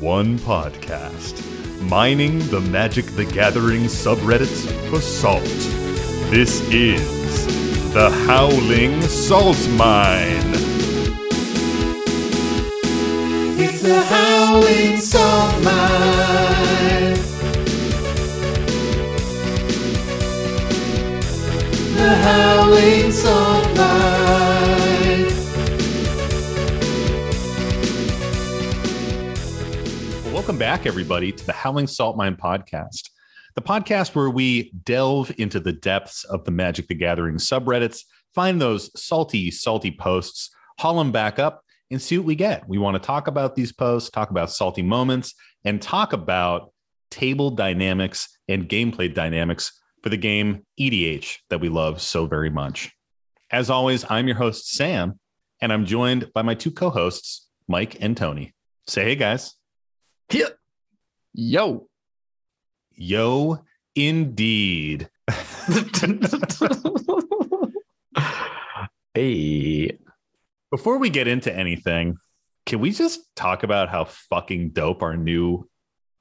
one podcast, mining the Magic the Gathering subreddits for salt. This is the Howling Salt Mine. It's the Howling Salt Mine. The Howling welcome back, everybody, to the Howling Salt Mine podcast, the podcast where we delve into the depths of the Magic the Gathering subreddits, find those salty, salty posts, haul them back up, and see what we get. We want to talk about these posts, talk about salty moments, and talk about table dynamics and gameplay dynamics for the game EDH that we love so very much. As always, I'm your host, Sam, and I'm joined by my two co hosts, Mike and Tony. Say hey, guys. Yo. Yo, indeed. hey. Before we get into anything, can we just talk about how fucking dope our new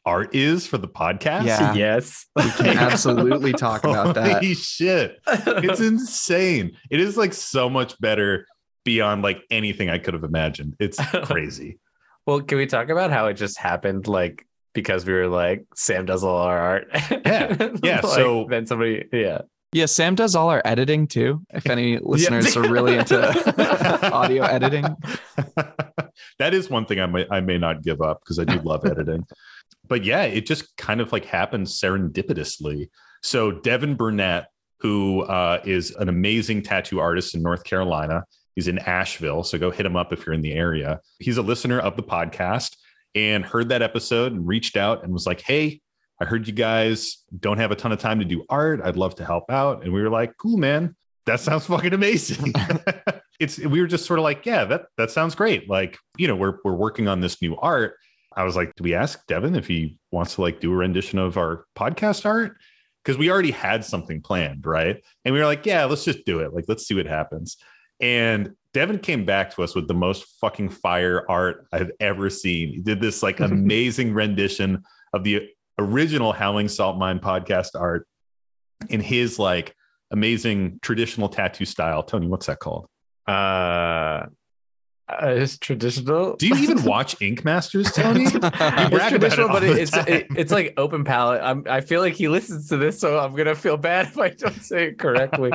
art is for the podcast? Yeah. Yes. We can absolutely talk about that. Holy shit. It's insane. It is like so much better beyond like anything I could have imagined. It's crazy. Well, can we talk about how it just happened? Like, because we were like, Sam does all our art. Yeah. Yeah, Like, so- then somebody, yeah. Yeah, Sam does all our editing too. If any listeners are really into audio editing. that is one thing I may I may not give up because I do love editing. But yeah, it just kind of like happened serendipitously. So Devin Burnett, who uh, is an amazing tattoo artist in North Carolina, he's in Asheville. So go hit him up if you're in the area. He's a listener of the podcast and heard that episode and reached out and was like, "Hey, I heard you guys don't have a ton of time to do art. I'd love to help out." And we were like, "Cool, man. That sounds fucking amazing." it's we were just sort of like, "Yeah, that that sounds great." Like, you know, we're we're working on this new art. I was like, "Do we ask Devin if he wants to like do a rendition of our podcast art?" Because we already had something planned, right? And we were like, "Yeah, let's just do it. Like, let's see what happens." And Devin came back to us with the most fucking fire art I've ever seen. He did this like amazing rendition of the original Howling Salt Mine podcast art in his like amazing traditional tattoo style. Tony, what's that called? Uh, uh, it's traditional. Do you even watch Ink Masters, Tony? It's traditional, it but the it's it, it's like open palette. I'm I feel like he listens to this, so I'm gonna feel bad if I don't say it correctly.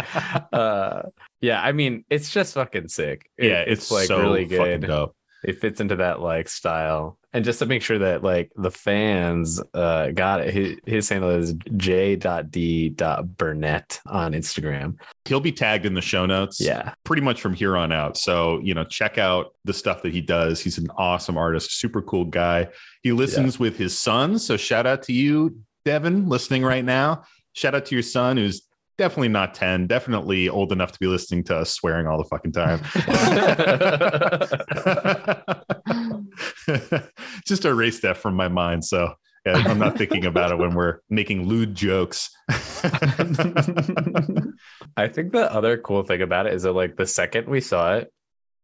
uh, yeah, I mean, it's just fucking sick. It- yeah, it's, like so really fucking good. dope. it fits into that like style and just to make sure that like the fans uh got it his, his handle is j.d.burnett on instagram He'll be tagged in the show notes. yeah pretty much from here on out. So, you know, check out the stuff that he does. He's an awesome artist, super cool guy. He listens with his son. So, shout out to you, Devin, listening right now. Shout out to your son, who's definitely not 10, definitely old enough to be listening to us swearing all the fucking time. Just erase that from my mind. So, yeah, I'm not thinking about it when we're making lewd jokes. i think the other cool thing about it is that like the second we saw it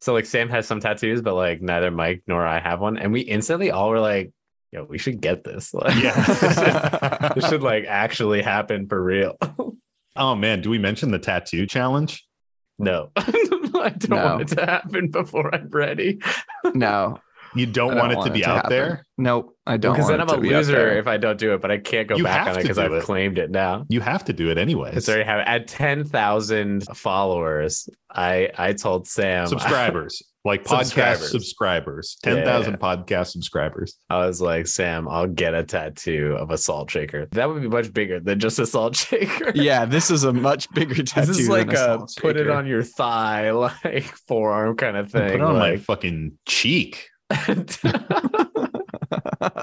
so like sam has some tattoos but like neither mike nor i have one and we instantly all were like yo we should get this like Yeah. this should like actually happen for real oh, man. Do we mention the tattoo challenge? no i don't No. want it to happen before i'm ready No. You don't, don't want it want to be it to out happen. there. Nope. I don't because want then I'm a to be out loser if I don't do it, but I can't go You back on it because I've it. claimed it now. You have to do it anyway. It's already have at ten thousand followers. I I told Sam subscribers, like podcast Subscribers. subscribers, Yeah. 10,000 podcast subscribers. I was like, Sam, I'll get a tattoo of a salt shaker. That would be much bigger than just a salt shaker. Yeah, this is a much bigger tattoo. This is like a a put it on your thigh, like forearm kind of thing. Put it on my fucking cheek.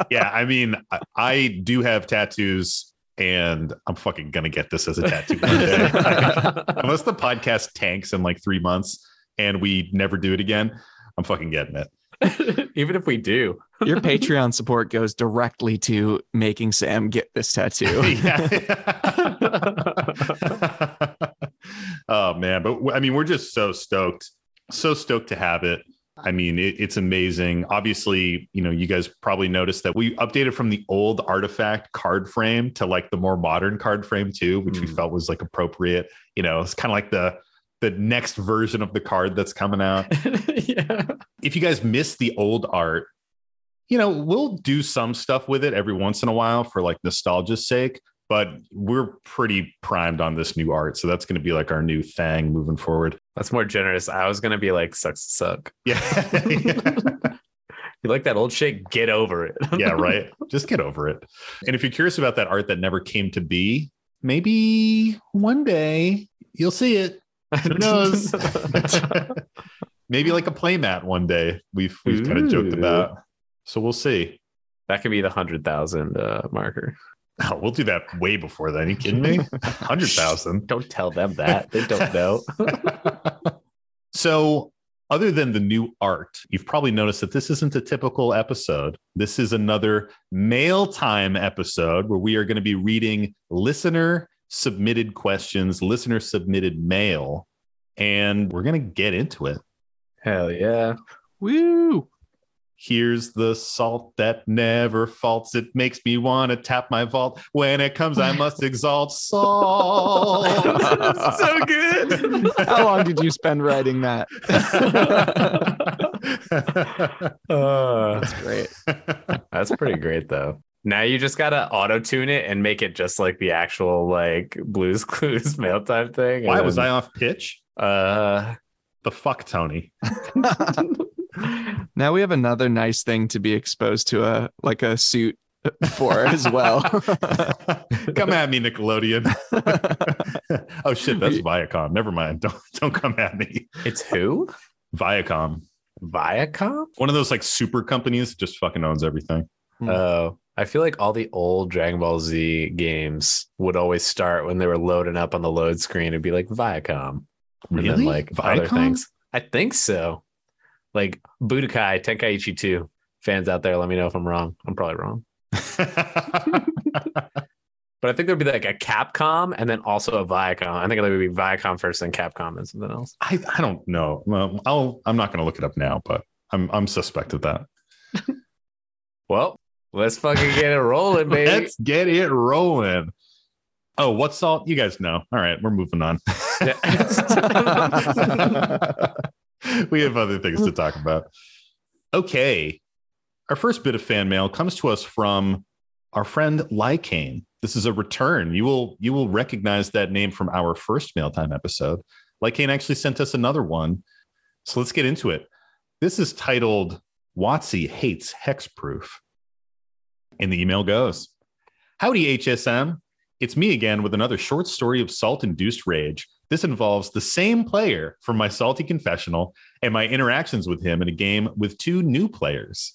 Yeah, I mean, I, I do have tattoos and I'm fucking gonna get this as a tattoo one day. Unless the podcast tanks in like three months and we never do it again, I'm fucking getting it. Even if we do, Your Patreon support goes directly to making Sam get this tattoo. oh man, but I mean, we're just so stoked, so stoked to have it. I mean, it, it's amazing. Obviously, you know, you guys probably noticed that we updated from the old artifact card frame to like the more modern card frame too, which we Hmm. felt was like appropriate. You know, it's kind of like the the next version of the card that's coming out. yeah. if you guys miss the old art, you know, we'll do some stuff with it every once in a while for like nostalgia's sake, but we're pretty primed on this new art. So that's going to be like our new thing moving forward. That's more generous. I was gonna be like sucks to suck. Yeah. You like that old shit? Get over it. yeah, right. Just get over it. And if you're curious about that art that never came to be, maybe one day you'll see it. Who knows? maybe like a playmat one day. We've we've kind of joked about. So we'll see. that could be the hundred thousand uh, marker. Oh, we'll do that way before then. you kidding me? Hundred thousand. Don't tell them that. They don't know. so, other than the new art, you've probably noticed that this isn't a typical episode. This is another mail time episode where we are going to be reading listener submitted questions, listener submitted mail, and we're going to get into it. Hell yeah. Woo! Here's the salt that never faults. It makes me want to tap my vault. When it comes, I must exalt salt. so good. How long did you spend writing that? Uh, That's great. that's pretty great though. Now you just gotta auto tune it and make it just like the actual like Blues Clues mail time thing. Why and was I off pitch? Uh, The fuck, Tony. now we have another nice thing to be exposed to a like a suit for as well. come at me, Nickelodeon. oh shit, that's Viacom. Never mind. Don't don't come at me. it's who? Viacom. Viacom? One of those like super companies that just fucking owns everything. Oh, I feel like all the old Dragon Ball Z games would always start when they were loading up on the load screen and be like Viacom. And then Really? like other things. I think so. Like Budokai Tenkaichi 2. Fans out there, let me know if I'm wrong. I'm probably wrong. But I think there'd be like a Capcom and then also a Viacom. I think it would be Viacom first, then Capcom and something else. I, I don't know. Well, I'll I'm not gonna look it up now, but I'm I'm suspect of that. Well, let's fucking get it rolling, baby. Let's get it rolling. Oh, what salt? You guys know. All right, we're moving on. we have other things to talk about. Okay. Our first bit of fan mail comes to us from our friend Lycane. This is a return. You will you will recognize that name from our first mail time episode. Lycane actually sent us another one. So let's get into it. This is titled Watsy Hates Hexproof. And the email goes Howdy, HSM. It's me again with another short story of salt induced rage. This involves the same player from my salty confessional and my interactions with him in a game with two new players.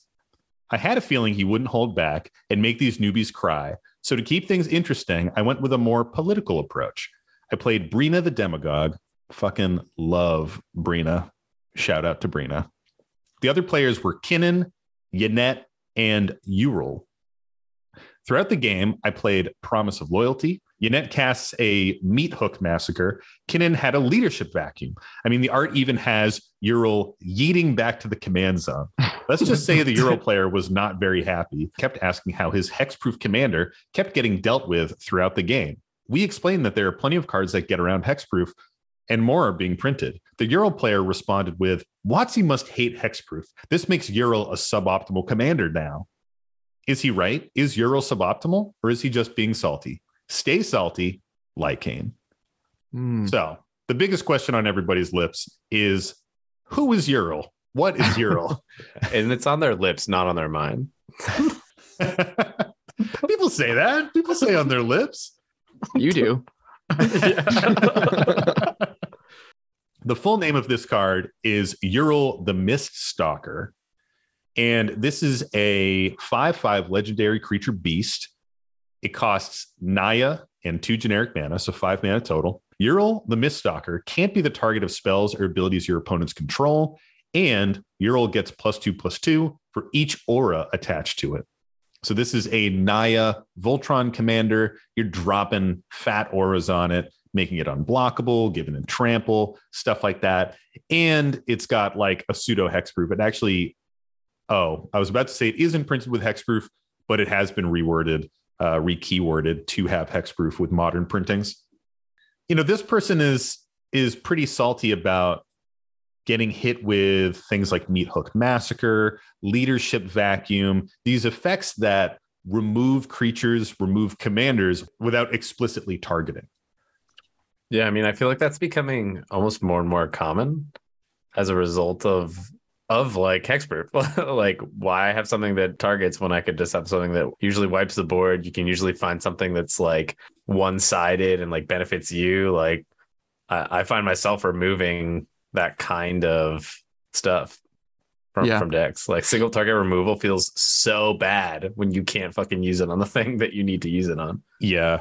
I had a feeling he wouldn't hold back and make these newbies cry. So, to keep things interesting, I went with a more political approach. I played Breena the Demagogue. Fucking love Breena. Shout out to Breena. The other players were Kinnan, Yanette, and Uril. Throughout the game, I played Promise of Loyalty. Yanette casts a meat hook massacre. Kinnan had a leadership vacuum. I mean, the art even has Uril yeeting back to the command zone. Let's just say the Euro player was not very happy, kept asking how his hexproof commander kept getting dealt with throughout the game. We explained that there are plenty of cards that get around hexproof and more are being printed. The Uril player responded with, Watsy must hate hexproof. This makes Uril a suboptimal commander now. Is he right? Is Uril suboptimal or is he just being salty? Stay salty, Lycane. Hmm. So the biggest question on everybody's lips is who is Uril? What is Uril? and it's on their lips, not on their mind. People say that. People say on their lips. You do. the full name of this card is Uril the Mist Stalker. And this is a 5 5 legendary creature beast. It costs Naya and two generic mana, so five mana total. Uril the Mist Stalker can't be the target of spells or abilities your opponents control. And Uril gets plus two plus two for each aura attached to it. So this is a Naya Voltron commander. You're dropping fat auras on it. making it unblockable, giving it trample, stuff like that. And it's got like a pseudo hexproof. It actually, oh, I was about to say it isn't printed with hexproof, but it has been reworded, uh, re-keyworded to have hexproof with modern printings. You know, this person is is pretty salty about getting hit with things like Meat Hook Massacre, Leadership Vacuum, these effects that remove creatures, remove commanders without explicitly targeting. Yeah, I mean, I feel like that's becoming almost more and more common as a result of of like hexproof. like, why have something that targets when I could just have something that usually wipes the board? You can usually find something that's like one sided and like benefits you. Like, I, I find myself removing that kind of stuff from Yeah. from decks. Like single target removal feels so bad when you can't fucking use it on the thing that you need to use it on. Yeah.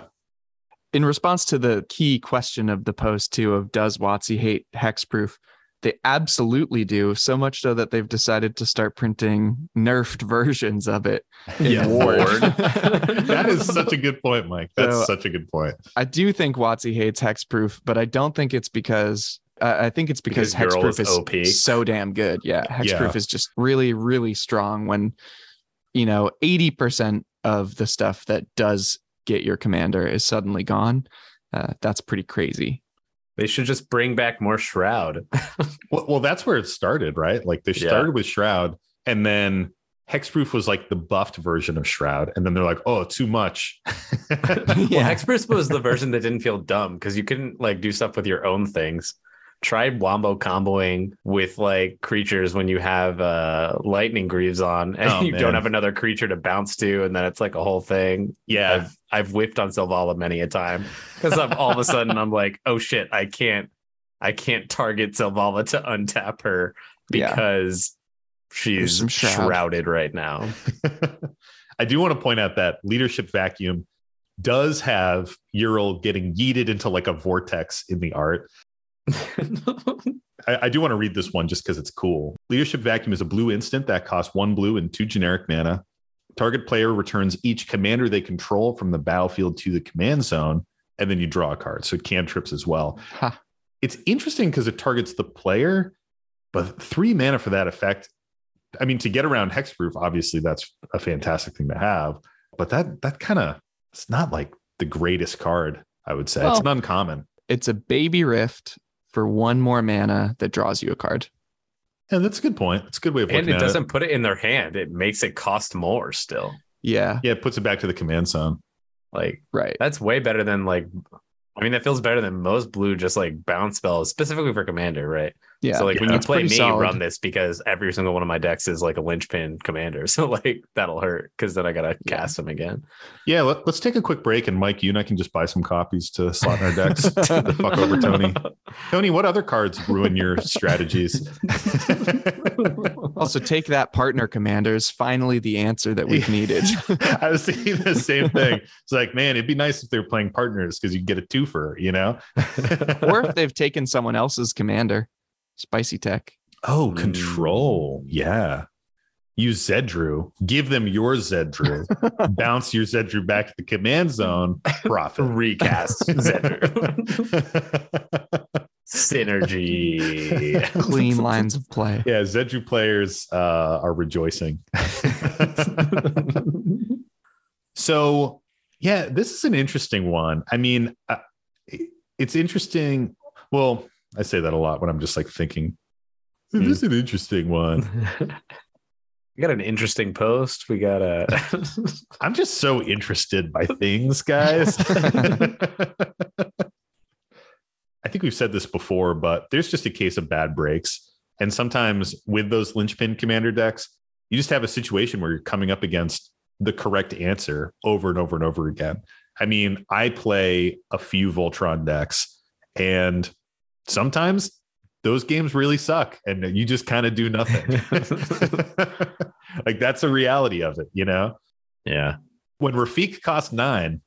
in response to the key question of the post too of does Watsy hate hexproof? They absolutely do. So much so that they've decided to start printing nerfed versions of it. in Yeah. Ward. that is such a good point, Mike. That's So- such a good point. I do think Watsy hates hexproof, but I don't think it's because uh, I think it's because, Because Girl hexproof is is, OP. so damn good. Yeah, hexproof Yeah. is just really, really strong. When you know eighty percent of the stuff that does get your commander is suddenly gone, uh, that's pretty crazy. They should just bring back more shroud. Well, well, that's where it started, right? Like they Yeah. started with Shroud, and then Hexproof was like the buffed version of Shroud, and then they're like, "Oh, too much." Well, Yeah. Hexproof was the version that didn't feel dumb because you couldn't like do stuff with your own things. Try wombo comboing with like creatures when you have uh lightning greaves on and Oh, you man. don't have another creature to bounce to, and then it's like a whole thing. yeah, I've I've whipped on Selvala many a time because I'm all of a sudden I'm like, oh shit, I can't I can't target Selvala to untap her Yeah. because she's shroud. shrouded right now. I do want to point out that leadership vacuum does have Uril getting yeeted into like a vortex in the art. I, I do want to read this one just because it's cool. Leadership Vacuum is a blue instant that costs one blue and two generic mana. Target player returns each commander they control from the battlefield to the command zone, and then you draw a card. So it cantrips as well. Ha. It's interesting because it targets the player, but three mana for that effect. I mean, to get around hexproof, obviously that's a fantastic thing to have. But that that kind of it's not like the greatest card. I would say it's Well- an uncommon. It's a baby rift for one more mana that draws you a card. Yeah, that's a good point. It's a good way of and it at doesn't put it in their hand. It makes it cost more still. Yeah, Yeah, it puts it back to the command zone. Like right. that's way better than like I mean that feels better than most blue just like bounce spells specifically for commander, right? Yeah. so like when you play me, pretty solid. run this because every single one of my decks is like a linchpin commander. So like that'll hurt because then I gotta Yeah. cast them again. Yeah, let, us take a quick break, and Mike, you and I can just buy some copies to slot in our decks. the fuck over Tony. Tony, what other cards ruin your strategies? also, take that partner commanders. Finally, the answer that we've needed. I was thinking the same thing. It's like, man, it'd be nice if they were playing partners because you get a twofer, you know? or if they've taken someone else's commander, spicy tech. oh, Mm. control. Yeah. Use Zedruu. Give them your Zedruu. Bounce your Zedruu back to the command zone. Profit. Recast Zedruu. Synergy. Clean lines of play. Yeah, Zedruu players uh, are rejoicing. so, yeah, this is an interesting one. I mean, uh, it's interesting. Well, I say that a lot when I'm just like thinking, this is an interesting one. we got an interesting post. We got a I'm just so interested by things, guys. I think we've said this before, but there's just a case of bad breaks. And sometimes with those linchpin commander decks, you just have a situation where you're coming up against the correct answer over and over and over again. I mean, I play a few Voltron decks, and sometimes those games really suck, and you just kind of do nothing. like that's a reality of it, you know? yeah. when Rafiq costs nine,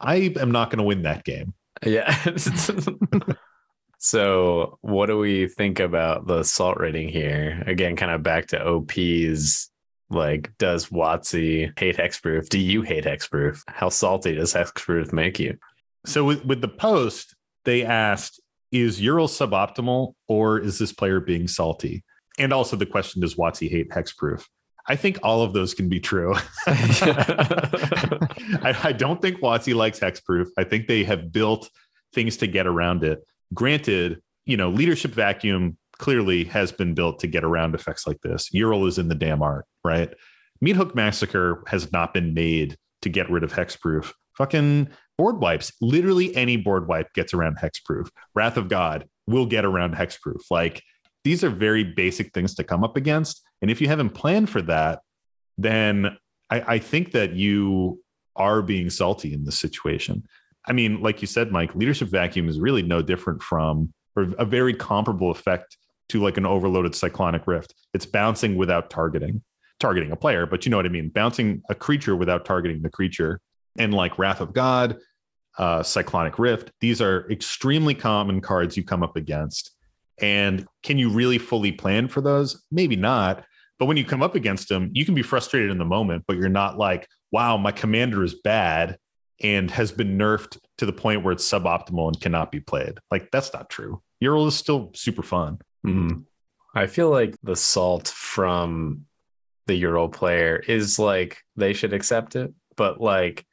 I am not going to win that game. Yeah. so, what do we think about the salt rating here? Again, kind of back to OP's. Like, does Watsy hate hexproof? Do you hate hexproof? How salty does hexproof make you? So with, with the post, they asked, is Uril suboptimal or is this player being salty? And also the question, does Watsy hate hexproof? I think all of those can be true. I, I don't think Watsy likes hexproof. I think they have built things to get around it. Granted, you know, leadership vacuum clearly has been built to get around effects like this. Uril is in the damn art, right? Meat Hook Massacre has not been made to get rid of hexproof. Fucking board wipes, literally any board wipe gets around hexproof. Wrath of God will get around hexproof. Like these are very basic things to come up against. And if you haven't planned for that, then I, I think that you are being salty in this situation. I mean, like you said, Mike, leadership vacuum is really no different from or a very comparable effect to like an overloaded cyclonic rift. It's bouncing without targeting, targeting a player, but you know what I mean? Bouncing a creature without targeting the creature. And like Wrath of God, uh, Cyclonic Rift, these are extremely common cards you come up against. And can you really fully plan for those? Maybe not. But when you come up against them, you can be frustrated in the moment, but you're not like, wow, my commander is bad and has been nerfed to the point where it's suboptimal and cannot be played. Like that's not true. Uril is still super fun. Mhm. I feel like the salt from the Euro player is like they should accept it, but like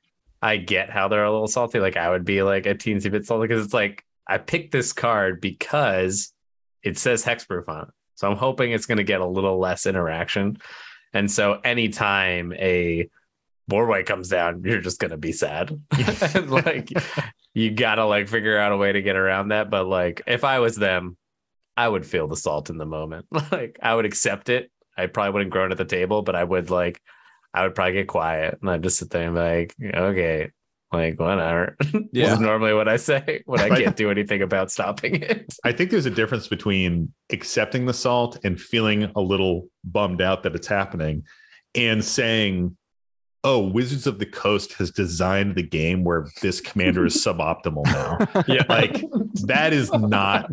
I get how they're a little salty. Like I would be like a teensy bit salty because it's like I picked this card because it says hexproof on it. So I'm hoping it's going to get a little less interaction. And so anytime a board wipe comes down, you're just going to be sad. like you got to like figure out a way to get around that. But like if I was them, I would feel the salt in the moment. like I would accept it. I probably wouldn't groan at the table, but I would like, I would probably get quiet and I'd just sit there and be like, okay, like whatever. this Yeah. is normally what I say when I can't do anything about stopping it. I think there's a difference between accepting the salt and feeling a little bummed out that it's happening and saying, oh, Wizards of the Coast has designed the game where this commander is suboptimal now. Yeah. Like that is not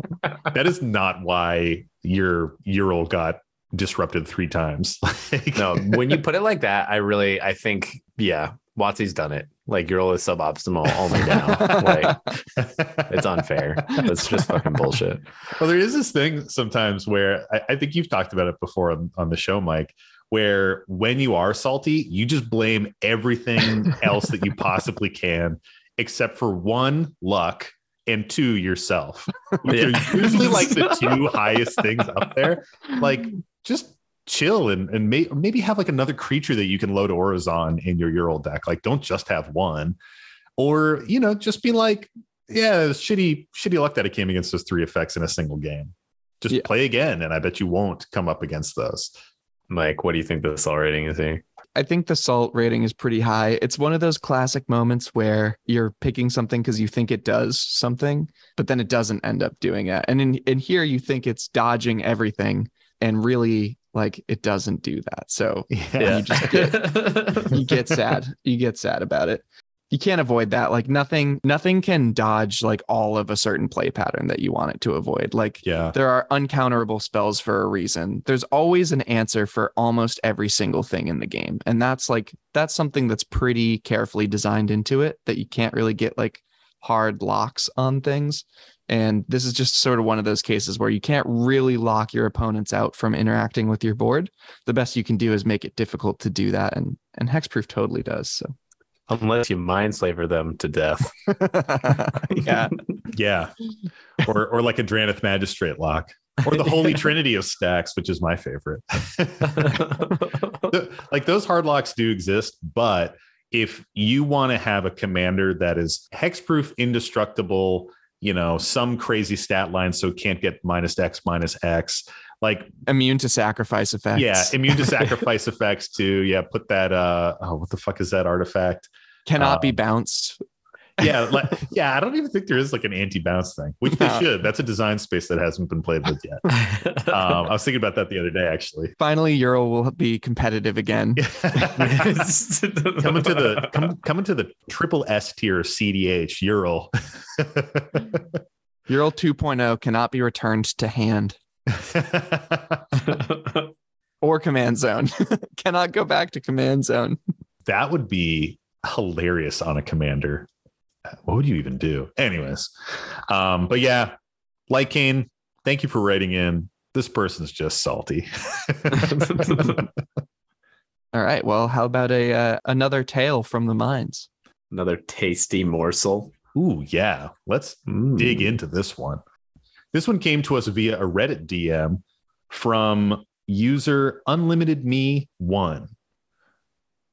that is not why your Uril got disrupted three times. No, when you put it like that, I really, I think, yeah, Watsy's done it. Like Uril is suboptimal only now. like it's unfair. It's just fucking bullshit. Well, there is this thing sometimes where I, I think you've talked about it before on, on the show, Mike, where when you are salty, you just blame everything else that you possibly can, except for one, luck, and two, yourself. Which Yeah. are usually like the two highest things up there. Like, just chill and, and may, maybe have like another creature that you can load auras on in your Uril deck. Like, don't just have one. Or, you know, just be like, yeah, it's shitty, shitty luck that it came against those three effects in a single game. Just Yeah. play again, and I bet you won't come up against those. Mike, what do you think the salt rating is here? I think the salt rating is pretty high. It's one of those classic moments where you're picking something because you think it does something, but then it doesn't end up doing it. And in, in here, you think it's dodging everything, and really, like, it doesn't do that. So Yeah. you just get you get sad. You get sad about it. You can't avoid that. Like nothing, nothing can dodge like all of a certain play pattern that you want it to avoid. Like Yeah. there are uncounterable spells for a reason. There's always an answer for almost every single thing in the game. And that's like that's something that's pretty carefully designed into it that you can't really get like hard locks on things. And this is just sort of one of those cases where you can't really lock your opponents out from interacting with your board. The best you can do is make it difficult to do that. And and hexproof totally does. So Unless you mind slaver them to death. yeah. Yeah. or or like a Dranith Magistrate lock. Or the Holy Trinity of stacks, which is my favorite. like those hard locks do exist, but if you want to have a commander that is hexproof, indestructible, you know, some crazy stat line so can't get minus X minus X, like Immune to sacrifice effects. yeah, immune to sacrifice effects too. Yeah, put that uh oh, what the fuck is that artifact? Cannot be um, bounced. Yeah, like, yeah, I don't even think there is like an anti-bounce thing, which they No. should. That's a design space that hasn't been played with yet. Um, I was thinking about that the other day, actually. Finally, Euro will be competitive again. coming to the come, coming to the triple S tier CDH Uril. Uril 2.0 cannot be returned to hand or command zone. cannot go back to command zone. that would be hilarious on a commander. what would you even do? Anyways, um, but yeah, Lycane, thank you for writing in. This person's just salty. All right. Well, how about a uh, another tale from the mines? Another tasty morsel. Ooh, yeah. Let's Mm. dig into this one. This one came to us via a Reddit DM from user unlimited me one.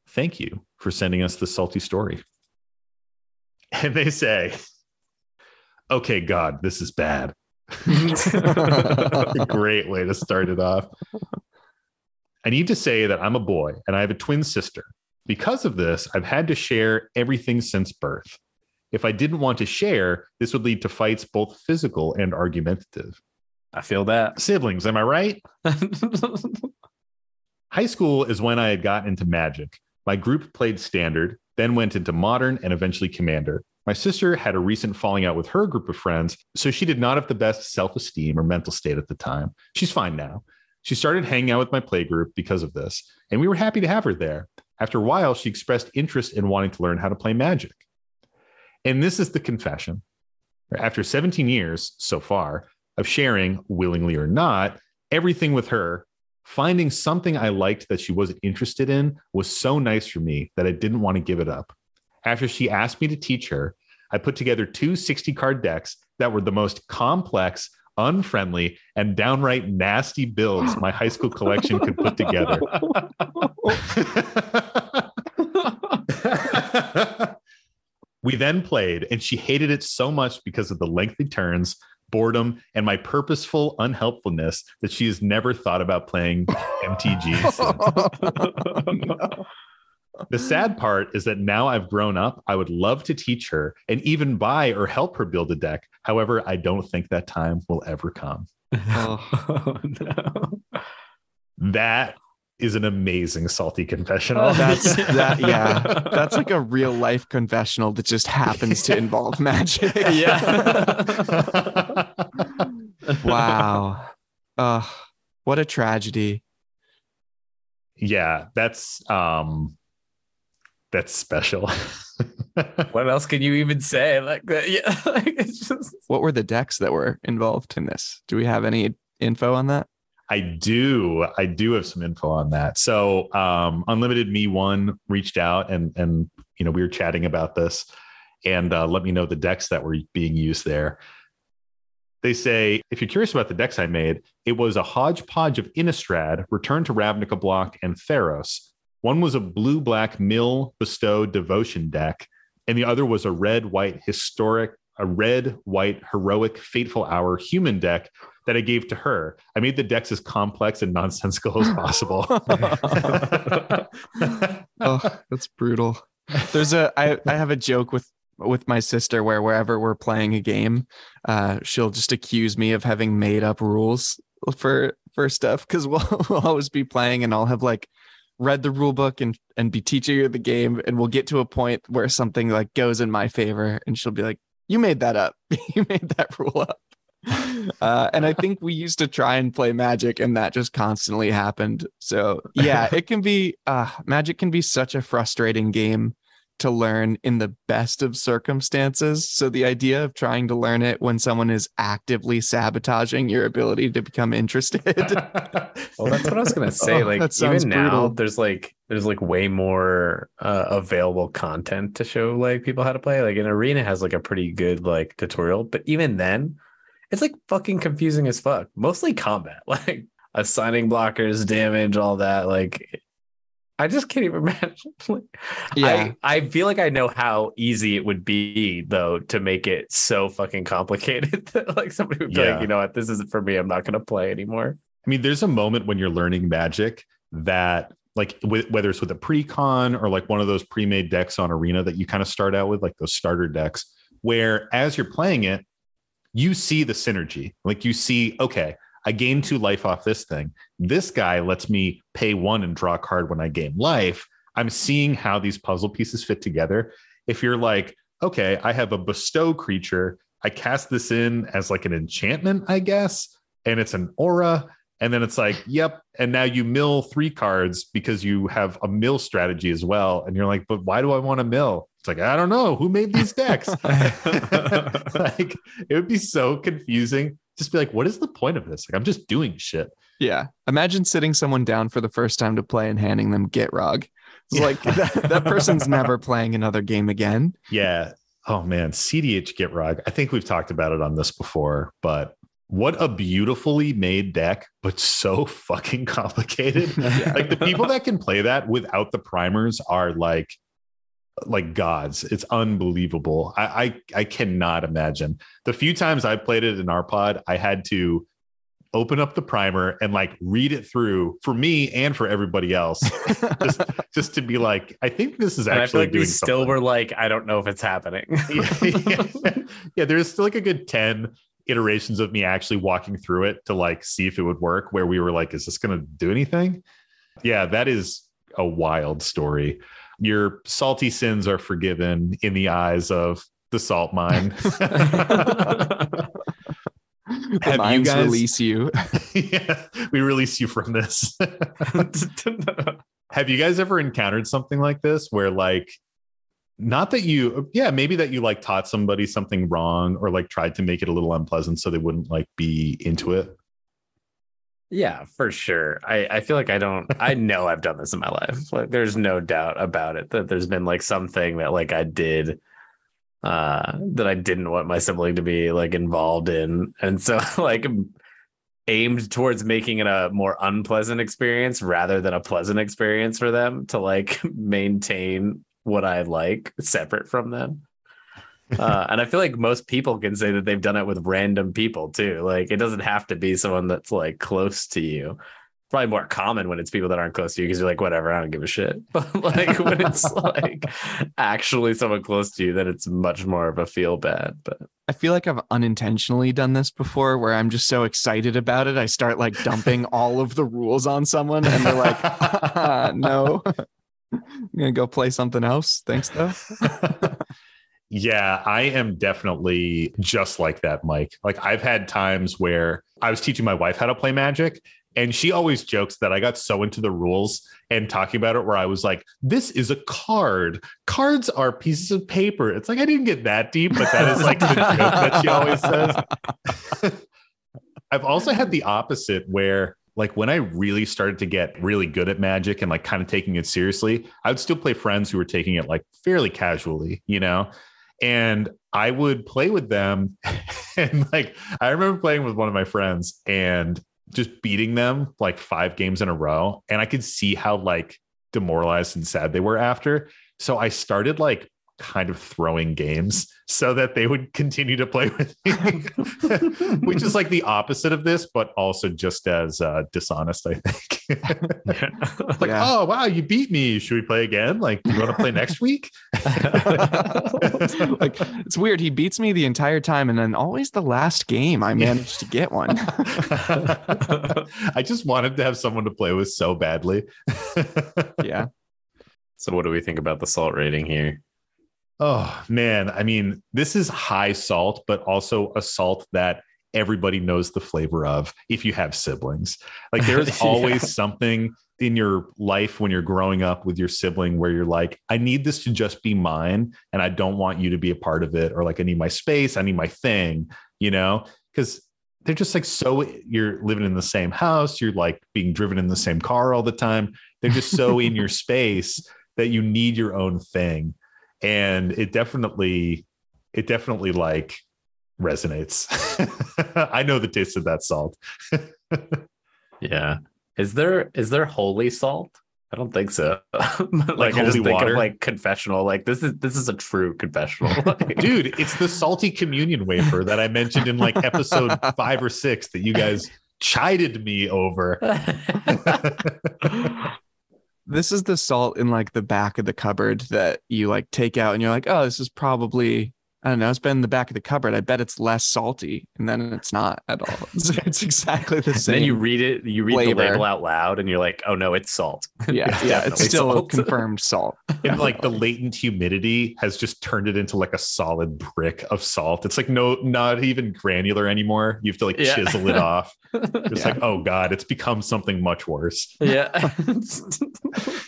Thank you for sending us the salty story. And they say, okay, God, this is bad. great way to start it off. I need to say that I'm a boy and I have a twin sister. Because of this, I've had to share everything since birth. If I didn't want to share, this would lead to fights, both physical and argumentative. I feel that. Siblings, am I right? High school is when I had gotten into magic. My group played standard, then went into modern and eventually commander. My sister had a recent falling out with her group of friends, so she did not have the best self esteem or mental state at the time. She's fine now. She started hanging out with my playgroup because of this, and we were happy to have her there. After a while, she expressed interest in wanting to learn how to play magic. And this is the confession. After 17 years so far of sharing, willingly or not, everything with her, finding something I liked that she wasn't interested in was so nice for me that I didn't want to give it up. After she asked me to teach her, I put together two 60 card decks that were the most complex, unfriendly, and downright nasty builds my high school collection could put together. we then played, and she hated it so much because of the lengthy turns, boredom, and my purposeful unhelpfulness that she has never thought about playing MTG. The sad part is that now I've grown up, I would love to teach her and even buy or help her build a deck. However, I don't think that time will ever come. oh, no. That is an amazing salty confessional. Oh, that's that. Yeah, that's like a real life confessional that just happens to involve magic. yeah. wow. Uh, what a tragedy. yeah, that's um that's special. what else can you even say? Like that? Yeah. Like, it's just What were the decks that were involved in this? Do we have any info on that? I do. I do have some info on that. So, um, Unlimited Me One reached out and and you know we were chatting about this, and uh, let me know the decks that were being used there. They say if you're curious about the decks I made, it was a hodgepodge of Innistrad, Return to Ravnica block, and Theros. One was a blue black Mill Bestow Devotion deck, and the other was a red white historic, a red white heroic Fateful Hour human deck that I gave to her. I made the decks as complex and nonsensical as possible. oh, that's brutal. There's a I, I have a joke with with my sister where wherever we're playing a game, uh, she'll just accuse me of having made up rules for for stuff because we'll, we'll always be playing and I'll have like read the rule book and and be teaching her the game and we'll get to a point where something like goes in my favor and she'll be like, "You made that up. you made that rule up." Uh, and I think we used to try and play Magic, and that just constantly happened. So yeah, it can be uh, Magic can be such a frustrating game to learn in the best of circumstances. So the idea of trying to learn it when someone is actively sabotaging your ability to become interested. Well, that's what I was gonna say. Oh, like sounds even now, brutal. there's like there's like way more uh, available content to show like people how to play. Like an arena has like a pretty good like tutorial, but even then, it's like fucking confusing as fuck. Mostly combat, like assigning blockers, damage, all that. Like I just can't even imagine. Like, Yeah. I, I feel like I know how easy it would be though to make it so fucking complicated that like somebody would be Yeah. like, you know what, this isn't for me. I'm not gonna play anymore. I mean, there's a moment when you're learning magic that, like, with, whether it's with a pre-con or like one of those pre-made decks on Arena that you kind of start out with, like those starter decks, where as you're playing it, you see the synergy. Like you see, okay, I gain two life off this thing. This guy lets me pay one and draw a card when I gain life. I'm seeing how these puzzle pieces fit together. If you're like, okay, I have a bestow creature, I cast this in as like an enchantment, I guess, and it's an aura. And then it's like, yep. And now you mill three cards because you have a mill strategy as well. And you're like, but why do I want to mill? It's like, I don't know who made these decks. like it would be so confusing. Just be like, what is the point of this? Like, I'm just doing shit. Yeah. Imagine sitting someone down for the first time to play and handing them Gitrog. It's like that, that person's never playing another game again. Yeah. Oh man, CDH Gitrog. I think we've talked about it on this before, but what a beautifully made deck, but so fucking complicated. Like the people that can play that without the primers are like like gods. It's unbelievable. I, I I cannot imagine. The few times I played it in our pod, I had to open up the primer and like read it through for me and for everybody else. just just to be like, I think this is And I feel actually like we still something. were like, I don't know if it's happening. yeah, yeah. yeah, there's still like a good 10 iterations of me actually walking through it to like see if it would work where we were like is this going to do anything yeah that is a wild story your salty sins are forgiven in the eyes of the salt mine. The Have you mines guys- release you. yeah we release you from this. Have you guys ever encountered something like this where like not that you yeah maybe that you like taught somebody something wrong or like tried to make it a little unpleasant so they wouldn't like be into it Yeah, for sure. I, I feel like I don't I know I've done this in my life. Like there's no doubt about it that there's been like something that like I did uh that I didn't want my sibling to be like involved in. And so like aimed towards making it a more unpleasant experience rather than a pleasant experience for them to like maintain what I like separate from them. Uh, and I feel like most people can say that they've done it with random people too. Like it doesn't have to be someone that's like close to you. Probably more common when it's people that aren't close to you because you're like, whatever, I don't give a shit. But like when it's like actually someone close to you, then it's much more of a feel bad. But I feel like I've unintentionally done this before where I'm just so excited about it. I start like dumping all of the rules on someone and they're like, "Ah, no, I'm going to go play something else. Thanks, though. Yeah i am definitely just like that mike like i've had times where i was teaching my wife how to play magic and she always jokes that I got so into the rules and talking about it where I was like, this is a card. Cards are pieces of paper. It's like I didn't get that deep, but that is like the joke that she always says. I've also had the opposite where like when I really started to get really good at magic and like kind of taking it seriously, I would still play friends who were taking it like fairly casually, you know? And I would play with them. And like I remember playing with one of my friends and just beating them like five games in a row. And I could see how like demoralized and sad they were after. So I started like kind of throwing games so that they would continue to play with me, which is like the opposite of this, but also just as uh, dishonest, I think. like, Yeah. oh, wow, you beat me. Should we play again? Like, do you want to play next week? like it's weird. He beats me the entire time, and then always the last game I managed to get one. I just wanted to have someone to play with so badly. yeah. so what do we think about the salt rating here? Oh man, I mean, this is high salt, but also a salt that everybody knows the flavor of if you have siblings. Like there's Yeah. always something in your life when you're growing up with your sibling where you're like, I need this to just be mine and I don't want you to be a part of it or like I need my space, I need my thing, you know? Cuz they're just like so you're living in the same house, you're like being driven in the same car all the time. They're just so in your space that you need your own thing and it definitely it definitely like resonates i know the taste of that salt Yeah. Is there is there holy salt? I don't think so. like, Like I just holy think water? of like confessional. Like this is this is a true confessional. Dude it's the salty communion wafer that i mentioned in like episode five or six that you guys chided me over This is the salt in like the back of the cupboard that you like take out and you're like, oh, this is probably, I don't know, it's been in the back of the cupboard. I bet it's less salty. And then it's not at all. It's, it's exactly the And same. then you read it, you read flavor. the label out loud, and you're like, "Oh no, it's salt." yeah, It's yeah, it's still salt. confirmed salt. and like the latent humidity has just turned it into like a solid brick of salt it's like no not even granular anymore you have to like Yeah. chisel it off It's Yeah. like, oh god, it's become something much worse. yeah.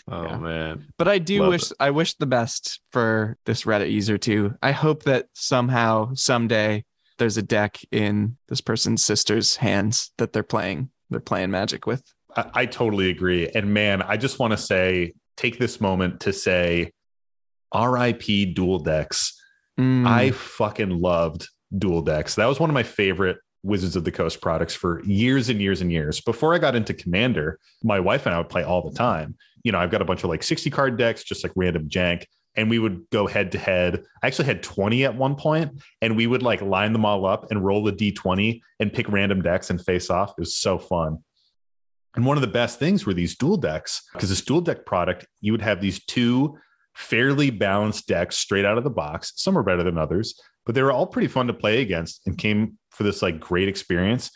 oh Yeah. man. But I do Love wish I wish the best for this Reddit user too. I hope that somehow someday there's a deck in this person's sister's hands that they're playing they're playing magic with. I, I totally agree. And man, I just want to say, take this moment to say, R.I.P. Dual Decks. Mm, I fucking loved Dual Decks. That was one of my favorite Wizards of the Coast products for years and years and years. Before I got into Commander, my wife and I would play all the time. You know, I've got a bunch of like 60 card decks, just like random jank. And we would go head to head. I actually had 20 at one point, and we would like line them all up and roll the D20 and pick random decks and face off. It was so fun. And one of the best things were these dual decks, because this dual deck product, you would have these two fairly balanced decks straight out of the box. Some are better than others, but they were all pretty fun to play against and came for this like great experience.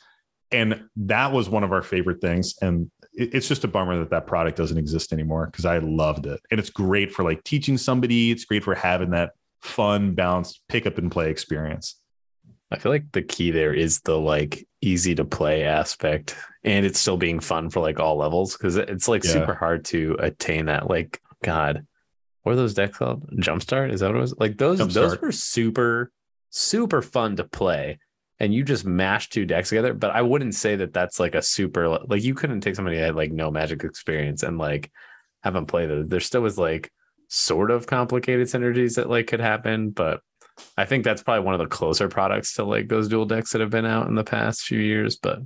And that was one of our favorite things. And it's just a bummer that that product doesn't exist anymore because I loved it. And it's great for like teaching somebody, it's great for having that fun, balanced pick up and play experience. I feel like the key there is the like easy to play aspect and it's still being fun for like all levels because it's like Yeah. super hard to attain that. Like, God, what are those decks called? Jumpstart? Is that what it was? Like those, those were super, super fun to play. And you just mash two decks together. But I wouldn't say that that's like a super, like, you couldn't take somebody that had like no magic experience and like have them play those. There still was like sort of complicated synergies that like could happen. But I think that's probably one of the closer products to like those dual decks that have been out in the past few years. But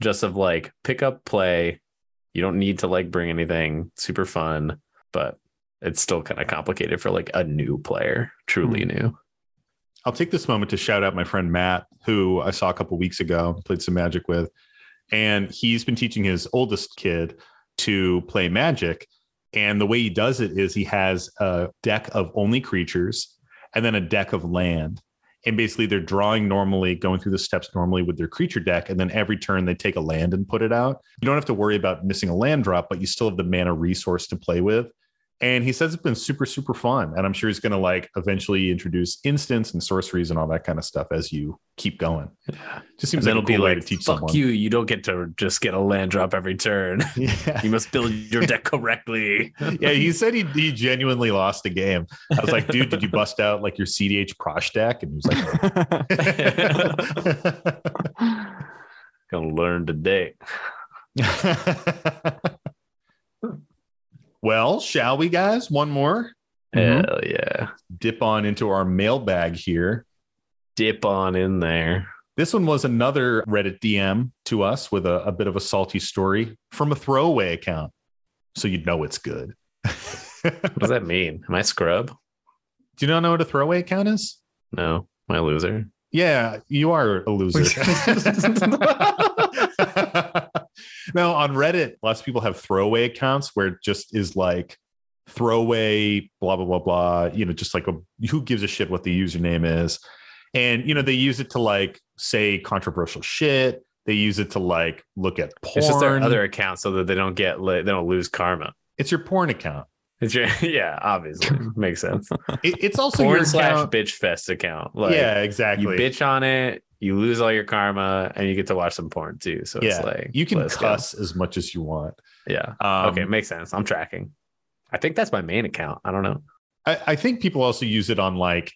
just of like pick up play, you don't need to like bring anything super fun, but it's still kind of complicated for like a new player, truly hmm. new. I'll take this moment to shout out my friend Matt, who I saw a couple weeks ago, played some magic with. And he's been teaching his oldest kid to play magic. And the way he does it is he has a deck of only creatures and then a deck of land. And basically, they're drawing normally, going through the steps normally with their creature deck. And then every turn, they take a land and put it out. You don't have to worry about missing a land drop, but you still have the mana resource to play with. And he says it's been super, super fun. And I'm sure he's going to like eventually introduce instants and sorceries and all that kind of stuff as you keep going. Yeah. Just seems like it'll a be like, to teach fuck someone. you. You don't get to just get a land drop every turn. Yeah. you must build your deck correctly. yeah, he said he, he genuinely lost a game. I was like, dude, did you bust out like your CDH Prossh deck? And he was like, Gonna learn today. Well, shall we, guys? One more. Hell mm-hmm. yeah. Dip on into our mailbag here. Dip on in there. This one was another Reddit DM to us with a, a bit of a salty story from a throwaway account. So you'd know it's good. What does that mean? Am I scrub? Do you not know what a throwaway account is? No, am I a loser? Yeah, you are a loser. no, on Reddit, lots of people have throwaway accounts where it just is like throwaway, blah, blah, blah, blah. You know, just like a, who gives a shit what the username is. And, you know, they use it to like say controversial shit. They use it to like look at porn. It's just their other account so that they don't get they don't lose karma. it's your porn account. It's your, yeah, obviously makes sense. It- it's also Porn your slash account. bitch fest account. Like, yeah, exactly. you bitch on it, you lose all your karma, and you get to watch some porn too. So yeah, it's like you can let's go. cuss as much as you want. Yeah. Um, okay, makes sense. I'm tracking. I think that's my main account. I don't know. I, I think people also use it on like,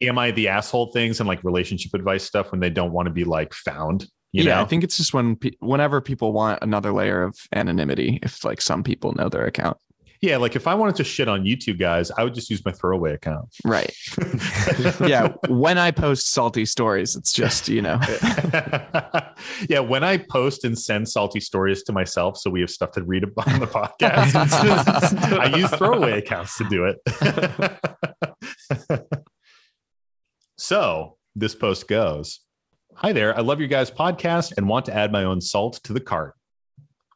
am I the asshole things and like relationship advice stuff when they don't want to be like found. You yeah, know? I think it's just when pe- whenever people want another layer of anonymity, if like some people know their account. Yeah, like if I wanted to shit on YouTube guys, I would just use my throwaway account. Right. Yeah. when I post salty stories, it's just, you know, yeah, when I post and send salty stories to myself, so we have stuff to read on the podcast, I use throwaway accounts to do it. so this post goes Hi there. I love your guys' podcast and want to add my own salt to the cart.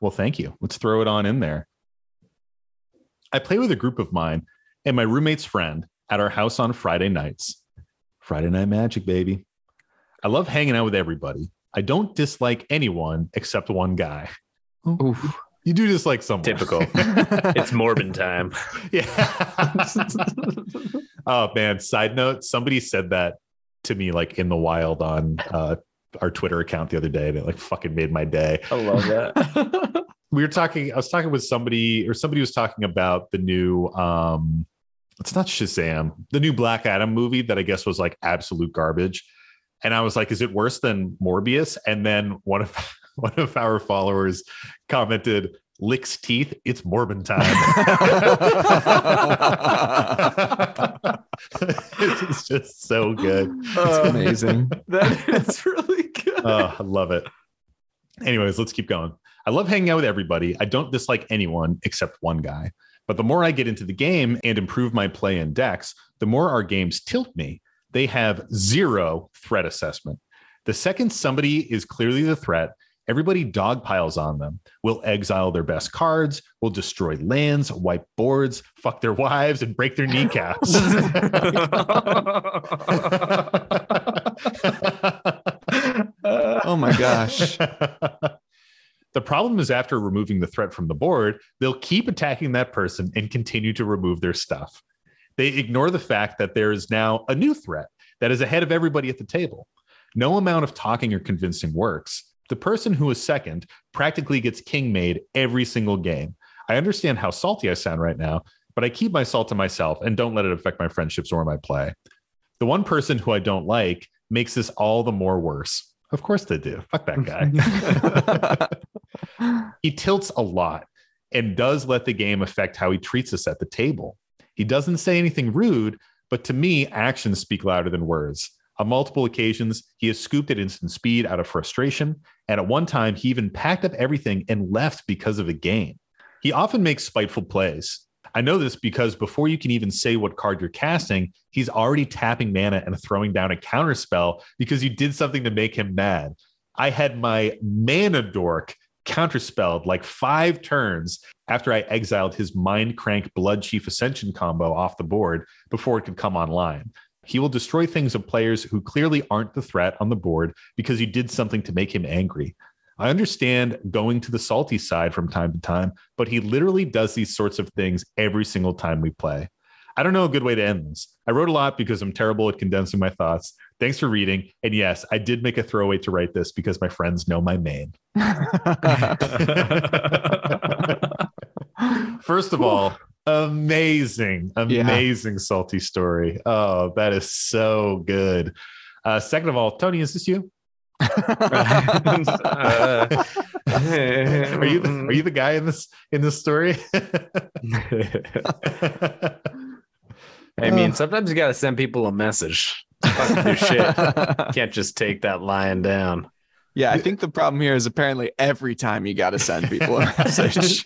Well, thank you. Let's throw it on in there. I play with a group of mine and my roommate's friend at our house on Friday nights. Friday night magic, baby. I love hanging out with everybody. I don't dislike anyone except one guy. oof. You do dislike someone. Typical. it's Morbin time. yeah. oh man. Side note: somebody said that to me like in the wild on uh, our Twitter account the other day, and it like fucking made my day. I love that. we were talking i was talking with somebody or somebody was talking about the new um it's not shazam the new black adam movie that i guess was like absolute garbage and i was like is it worse than morbius and then one of one of our followers commented licks teeth it's morbin time it's just so good It's amazing. that is really good. oh, I love it. Anyways, let's keep going. I love hanging out with everybody. I don't dislike anyone except one guy. But the more I get into the game and improve my play in decks, the more our games tilt me. They have zero threat assessment. The second somebody is clearly the threat, everybody dogpiles on them. We'll exile their best cards, we'll destroy lands, wipe boards, fuck their wives, and break their kneecaps. Oh my gosh. the problem is after removing the threat from the board, they'll keep attacking that person and continue to remove their stuff. They ignore the fact that there is now a new threat that is ahead of everybody at the table. No amount of talking or convincing works. The person who is second practically gets king made every single game. I understand how salty I sound right now, but I keep my salt to myself and don't let it affect my friendships or my play. The one person who I don't like makes this all the more worse. Of course they do. Fuck that guy. he tilts a lot and does let the game affect how he treats us at the table. He doesn't say anything rude, but to me, actions speak louder than words. On multiple occasions, he has scooped at instant speed out of frustration. And at one time, he even packed up everything and left because of a game. He often makes spiteful plays. I know this because before you can even say what card you're casting, he's already tapping mana and throwing down a counter spell because you did something to make him mad. I had my mana dork counterspelled like five turns after I exiled his Mindcrank Bloodchief Ascension combo off the board before it could come online. He will destroy things of players who clearly aren't the threat on the board because you did something to make him angry. I understand going to the salty side from time to time, but he literally does these sorts of things every single time we play. I don't know a good way to end this. I wrote a lot because I'm terrible at condensing my thoughts. Thanks for reading. And yes, I did make a throwaway to write this because my friends know my main. First of all, amazing, Yeah. amazing salty story. Oh, that is so good. Uh, second of all, Tony, is this you? Uh, are you the, are you the guy in this in this story? I mean, sometimes you got to send people a message. Fucking shit. Can't just take that lying down. yeah, I think the problem here is apparently every time you got to send people a message.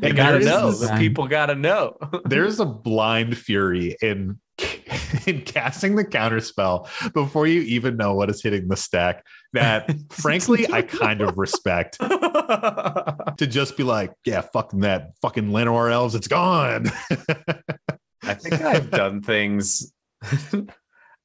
They And got to know. The people got to know. there's a blind fury in in casting the counter spell before you even know what is hitting the stack that frankly I kind of respect to just be like, yeah, fucking that fucking Llanowar elves, it's gone. I think I've done things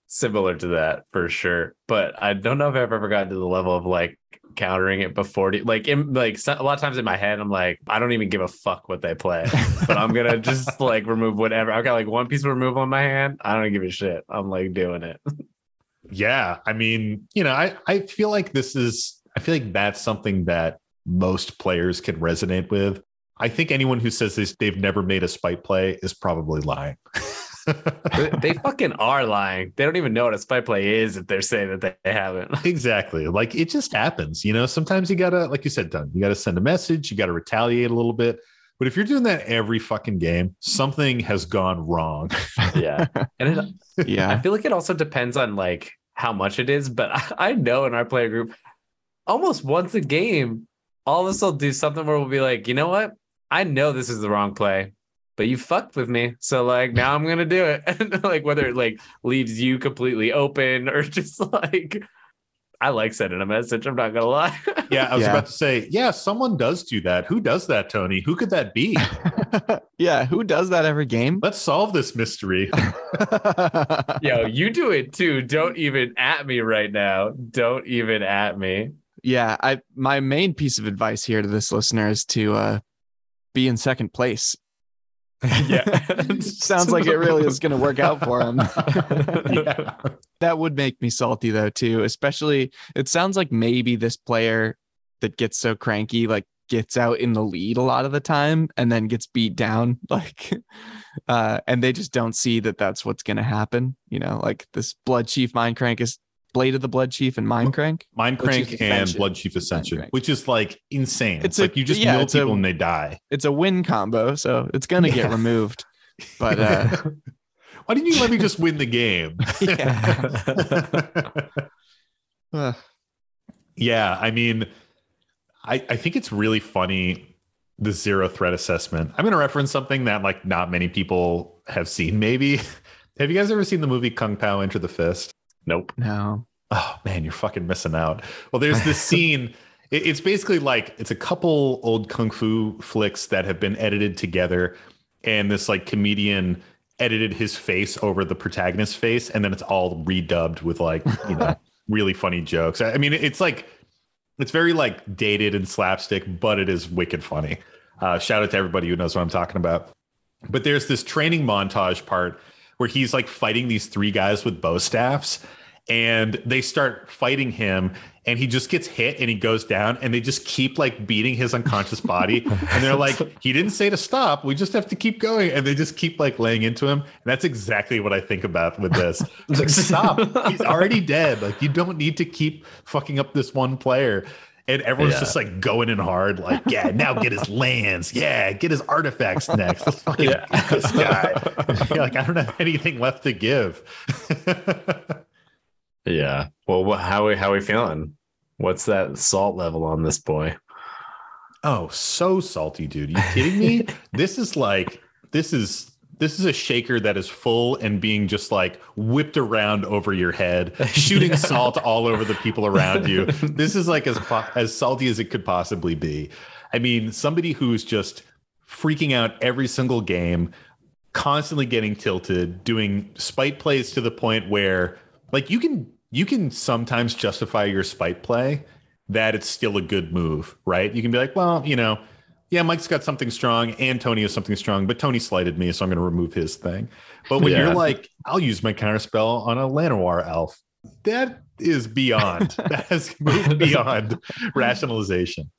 similar to that for sure, but I don't know if I've ever gotten to the level of like countering it before. Like, in, like a lot of times in my head, I'm like, I don't even give a fuck what they play, but I'm gonna just like remove whatever. I've got like one piece of removal in my hand. I don't give a shit. I'm like doing it. yeah, I mean, you know, I I feel like this is I feel like that's something that most players can resonate with. I think anyone who says this they've never made a spite play is probably lying. they, they fucking are lying. They don't even know what a spy play is if they're saying that they haven't. exactly. Like it just happens, you know. Sometimes you gotta, like you said, done. you gotta send a message, you gotta retaliate a little bit. But if you're doing that every fucking game, something has gone wrong. yeah, and it, yeah, I feel like it also depends on like how much it is, but I, I know in our player group, almost once a game, all of us will do something where we'll be like, you know what? I know this is the wrong play, but you fucked with me. So like now I'm gonna do it. And like whether it like leaves you completely open or just like I like sending a message, I'm not gonna lie. yeah, I was Yeah. about to say, yeah, someone does do that. Who does that, Tony? Who could that be? yeah. Who does that every game? Let's solve this mystery. Yo, you do it too. Don't even at me right now. Don't even at me. yeah. I my main piece of advice here to this listener is to uh, be in second place. Yeah. Sounds like it really is going to work out for him. yeah. that would make me salty though too especially it sounds like maybe this player that gets so cranky like gets out in the lead a lot of the time and then gets beat down like uh and they just don't see that that's what's going to happen you know like this blood chief mind crank is blade of the blood chief and mind crank Mind Crank and. Blood Chief Ascension, which is like insane. It's, It's a- like you just yeah, mill it's a- people and they die. it's a win combo so it's going to get removed but uh Why didn't you let me just win the game? uh, yeah, I mean, I, I think it's really funny the zero threat assessment. I'm to reference something that like not many people have seen. Maybe have you guys ever seen the movie Kung Pao Enter the Fist? Nope. no Oh man, you're fucking missing out. Well, there's this scene. It's basically like it's a couple old kung fu flicks that have been edited together, and this like comedian edited his face over the protagonist's face, and then it's all redubbed with like you know really funny jokes. I mean, it's like it's very like dated and slapstick, but it is wicked funny. Uh, shout out to everybody who knows what I'm talking about. But there's this training montage part where he's like fighting these three guys with bow staffs and they start fighting him and he just gets hit and he goes down and they just keep like beating his unconscious body. And they're like he didn't say to stop. We just have to keep going. And they just keep like laying into him. And that's exactly what i think about with this. It's like stop. He's already dead. Like you don't need to keep fucking up this one player and everyone's Yeah. just like going in hard, like, yeah, now get his lands. Yeah, get his artifacts next. Let's fucking Yeah. this guy. Like, I don't have anything left to give. Yeah. Well, how we how we feeling? What's that salt level on this boy? oh, so salty, dude. Are you kidding me? this is like, this is this is a shaker that is full and being just like whipped around over your head, shooting Yeah. salt all over the people around you. This is like as as salty as it could possibly be. I mean, somebody who's just freaking out every single game, constantly getting tilted, doing spite plays to the point where like you can you can sometimes justify your spite play that it's still a good move, right? You can be like, well, you know, yeah, Mike's got something strong and Tony has something strong, but Tony slighted me, so I'm going to remove his thing. But when Yeah. you're like, I'll use my counterspell on a Llanowar elf, that is beyond. that has moved beyond rationalization.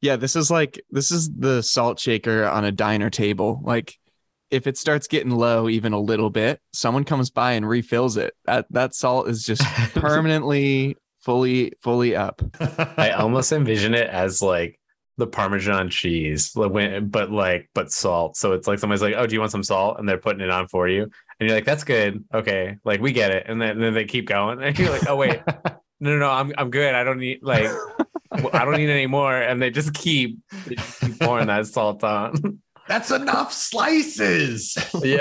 Yeah, this is like this is the salt shaker on a diner table. Like if it starts getting low even a little bit, someone comes by and refills it. That that salt is just permanently fully fully up. I almost envision it as like the Parmesan cheese, but like but salt. So it's like somebody's like, "Oh, do you want some salt?" and they're putting it on for you, and you're like, "That's good, okay." Like we get it, and then, and then they keep going, and you're like, "Oh wait, no, no, no, I'm I'm good. I don't need like I don't need any more," and they just keep, they just keep pouring that salt on. That's enough slices. yeah,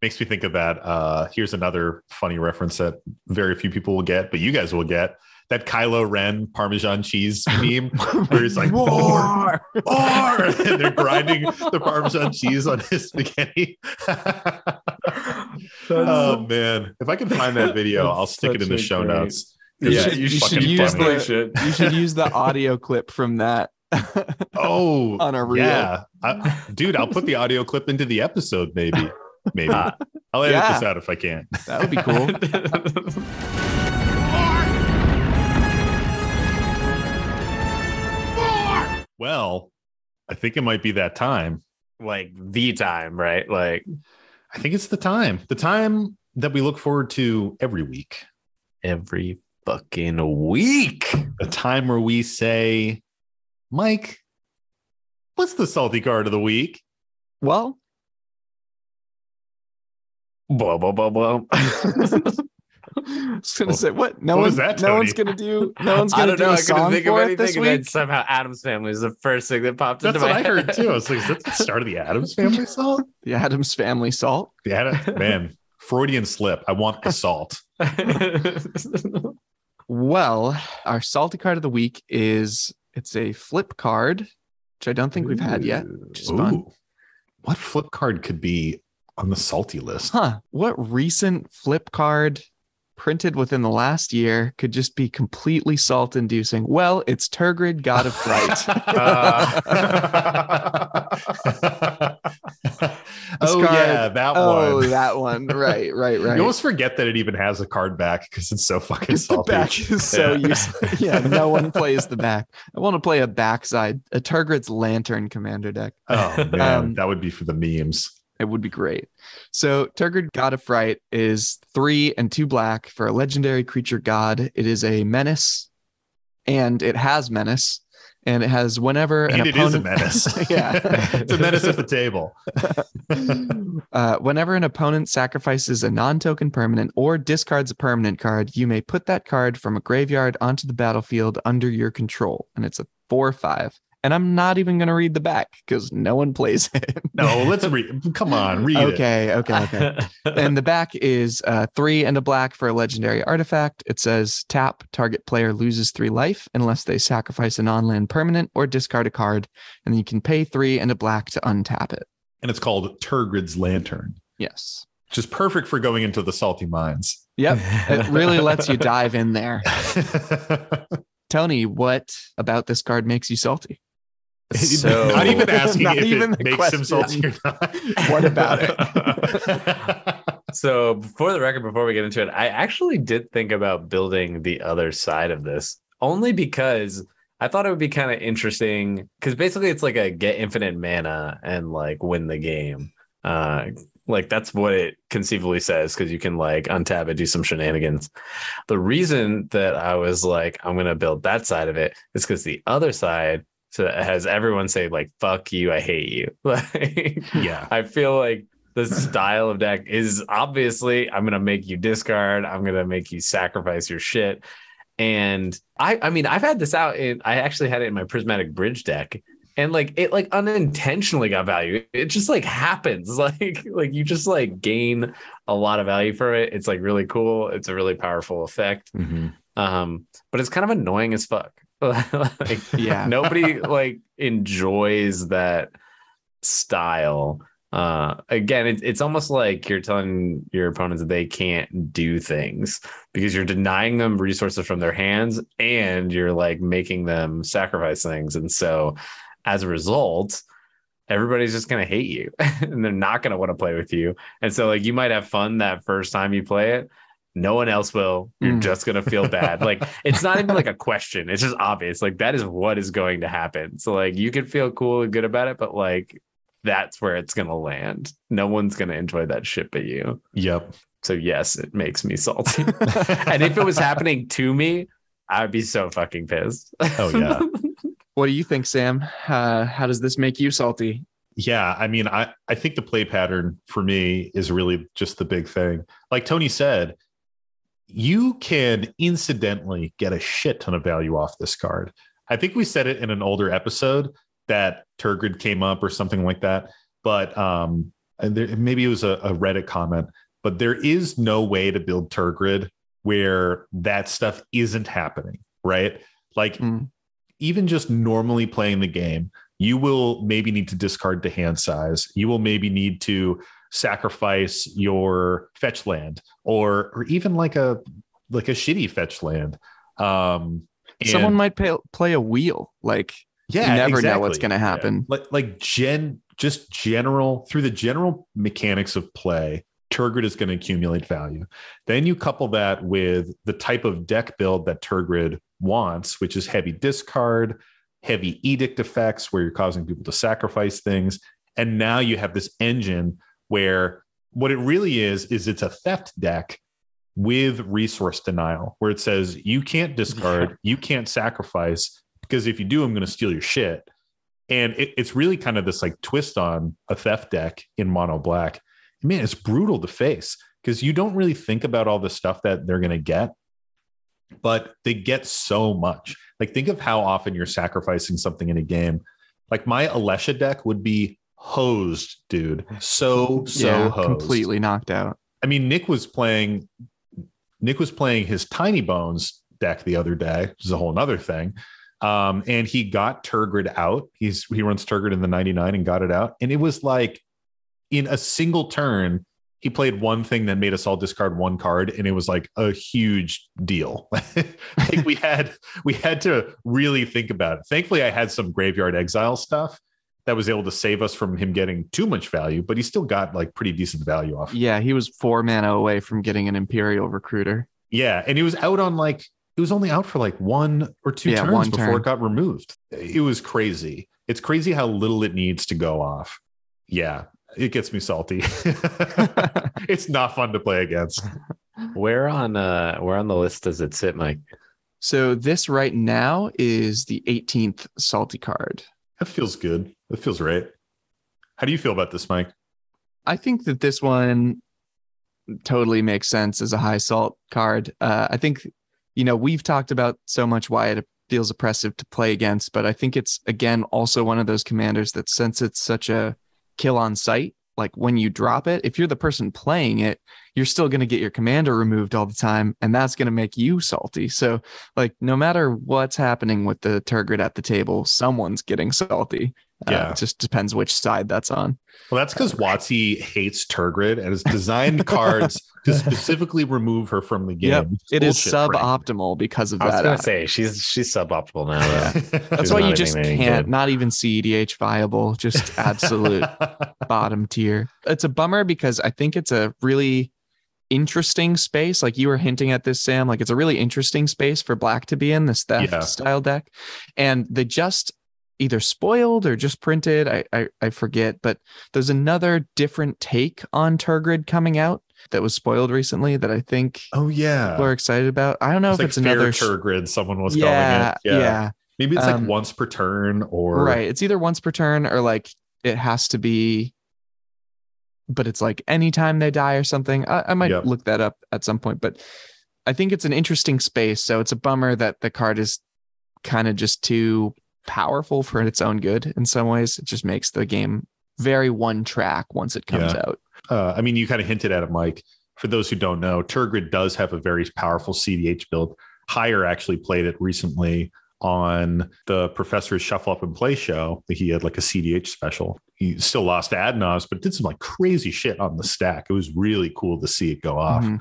Makes me think of that. Uh, here's another funny reference that very few people will get, but you guys will get. That Kylo Ren Parmesan cheese meme where he's like, more, more, and they're grinding the Parmesan cheese on his spaghetti. oh man, if I can find that video, I'll stick it in the show great- notes. You yeah. should- you you should should use probably the- You should use the audio clip from that. Oh, On a reel. yeah, I- dude. I'll put the audio clip into the episode. Maybe, maybe. I'll edit Yeah. this out if I can. That would be cool. Well, I think it might be that time. like the time, right? Like I think it's the time. The time that we look forward to every week. every fucking week. The time where we say, Mike, what's the salty card of the week? Well, Blah blah blah blah. I was gonna oh, say what? No What one's that, no one's gonna do. No one's gonna don't do know. a I couldn't song think of for this anything, and then somehow Addams Family is the first thing that popped That's into what my I heard head. too. I was like, is that the start of the Addams family salt? The Addams Family salt. The Adam, man, Freudian slip. I want the salt. Well, our salty card of the week is it's a flip card, which I don't think we've had yet, which is fun. Ooh. What flip card could be on the salty list? Huh? What recent flip card printed within the last year, could just be completely salt inducing. Well, it's Tergrid, God of Fright. oh card- yeah, that oh, one. that one. Right, right, right. You almost forget that it even has a card back because it's so fucking salty. the back is so Yeah. useless. Yeah, no one plays the back. I want to play a backside, a Tergrid's Lantern Commander deck. Oh man, Um, that would be for the memes. It would be great. So Tergrid God of Fright is three and two black for a legendary creature god. It is a menace, and it has menace, and it has whenever an And it is a opponent- menace. yeah. it's a menace at the table. Uh, whenever an opponent sacrifices a non-token permanent or discards a permanent card, you may put that card from a graveyard onto the battlefield under your control, and it's a four-five. And I'm not even going to read the back because no one plays it. No, let's read. Come on, read it. okay, okay, okay. and the back is uh, three and a black for a legendary artifact. It says tap, target player loses three life unless they sacrifice a non land permanent or discard a card. And then you can pay three and a black to untap it. And it's called Tergrid's Lantern, Yes. which is perfect for going into the salty mines. Yep. It really lets you dive in there. Tony, what about this card makes you salty? So- not even asking Not if even it the makes him question. salty or not. What about it? So, for the record, before we get into it, I actually did think about building the other side of this only because I thought it would be kind of interesting. Because basically, it's like a get infinite mana and like win the game. Uh, like that's what it conceivably says because you can like untap it, do some shenanigans. The reason that I was like, I'm gonna build that side of it is because the other side so it has everyone say like "fuck you," I hate you. Like, yeah. I feel like the style of deck is obviously I'm gonna make you discard, I'm gonna make you sacrifice your shit. And I I mean I've had this out in I actually had it in my prismatic bridge deck. And like it like unintentionally got value. It just like happens. Like like you just like gain a lot of value for it. It's like really cool. It's a really powerful effect. Mhm. Um, but it's kind of annoying as fuck. like Yeah. nobody like enjoys that style. Uh again it, it's almost like you're telling your opponents that they can't do things because you're denying them resources from their hands and you're like making them sacrifice things. And so as a result everybody's just going to hate you and they're not going to want to play with you. And so like you might have fun that first time you play it no one else will you're Mm. just going to feel bad like it's not even like a question it's just obvious like that is what is going to happen so like you can feel cool and good about it but like that's where it's going to land no one's going to enjoy that shit but you Yep. so yes it makes me salty and if it was happening to me i'd be so fucking pissed Oh yeah. What do you think, Sam? Uh, how does this make you salty? Yeah, I mean, I I think the play pattern for me is really just the big thing. Like Tony said, you can incidentally get a shit ton of value off this card. I think we said it in an older episode that Tergrid came up or something like that, but um, and there, maybe it was a, a Reddit comment. But there is no way to build Tergrid where that stuff isn't happening, right? Like Mm. even just normally playing the game, you will maybe need to discard to hand size. You will maybe need to sacrifice your fetch land or or even like a like a shitty fetch land. Um Someone might pay, play a wheel. Like yeah, you never know what's going to happen. Yeah. Like like gen just general through the general mechanics of play, Tergrid is going to accumulate value. Then you couple that with the type of deck build that Tergrid wants, which is heavy discard, heavy edict effects where you're causing people to sacrifice things. And now you have this engine where what it really is is it's a theft deck with resource denial where it says you can't discard, you can't sacrifice because if you do, I'm going to steal your shit. And it, it's really kind of this like twist on a theft deck in mono black. Man, it's brutal to face because you don't really think about all the stuff that they're going to get, but they get so much. Like, think of how often you're sacrificing something in a game. Like, my Alesha deck would be hosed, dude. So, so yeah, hosed. completely knocked out. I mean, Nick was playing Nick was playing his Tinybones deck the other day, which is a whole other thing. Um, and he got Tergrid out. He's he runs Tergrid in the 99 and got it out. And it was like in a single turn, he played one thing that made us all discard one card and it was like a huge deal like we had we had to really think about it thankfully i had some graveyard exile stuff that was able to save us from him getting too much value but he still got like pretty decent value off Yeah, he was four mana away from getting an Imperial recruiter. yeah and he was out on like it was only out for like one or two Yeah, turns one before turn. it got removed it was crazy it's crazy how little it needs to go off yeah it gets me salty it's not fun to play against Where on uh where on the list does it sit, Mike? So this right now is the 18th salty card. That feels good. That feels right. How do you feel about this, Mike? I think that this one totally makes sense as a high salt card. Uh, I think, you know, we've talked about so much why it feels oppressive to play against, but I think it's again also one of those commanders that since it's such a kill on sight, like when you drop it, if you're the person playing it, you're still going to get your commander removed all the time, and that's going to make you salty. So, like, no matter what's happening with the Tergrid at the table, someone's getting salty. Uh, Yeah. it just depends which side that's on. Well, that's because WotC hates Tergrid and has designed cards to specifically remove her from the game. Yep, It's It is bullshit, suboptimal because of that. I was that. gonna uh, say she's she's suboptimal now. though. Frank. That's why you just can't, good. not even CEDH viable, just absolute bottom tier. It's a bummer because I think it's a really interesting space. Like you were hinting at this, Sam, like it's a really interesting space for black to be in this theft Yeah. style deck. And they just either spoiled or just printed. I, I I forget, but there's another different take on Tergrid coming out that was spoiled recently that I think oh yeah. people are excited about. I don't know It's if like it's another Tergrid, someone was yeah, calling it. yeah, yeah. Maybe it's Um, like once per turn or right. It's either once per turn or like it has to be, but it's like anytime they die or something. I, I might Yep. look that up at some point, but I think it's an interesting space. So it's a bummer that the card is kind of just too powerful for its own good in some ways. It just makes the game very one track once it comes Yeah. out. uh, I mean, you kind of hinted at it, Mike. For those who don't know, Tergrid does have a very powerful CDH build. Hire actually played it recently on the Professor's Shuffle Up and Play show. He had like a CDH special. He still lost to Adnos, but did some like crazy shit on the stack. It was really cool to see it go off. Mhm.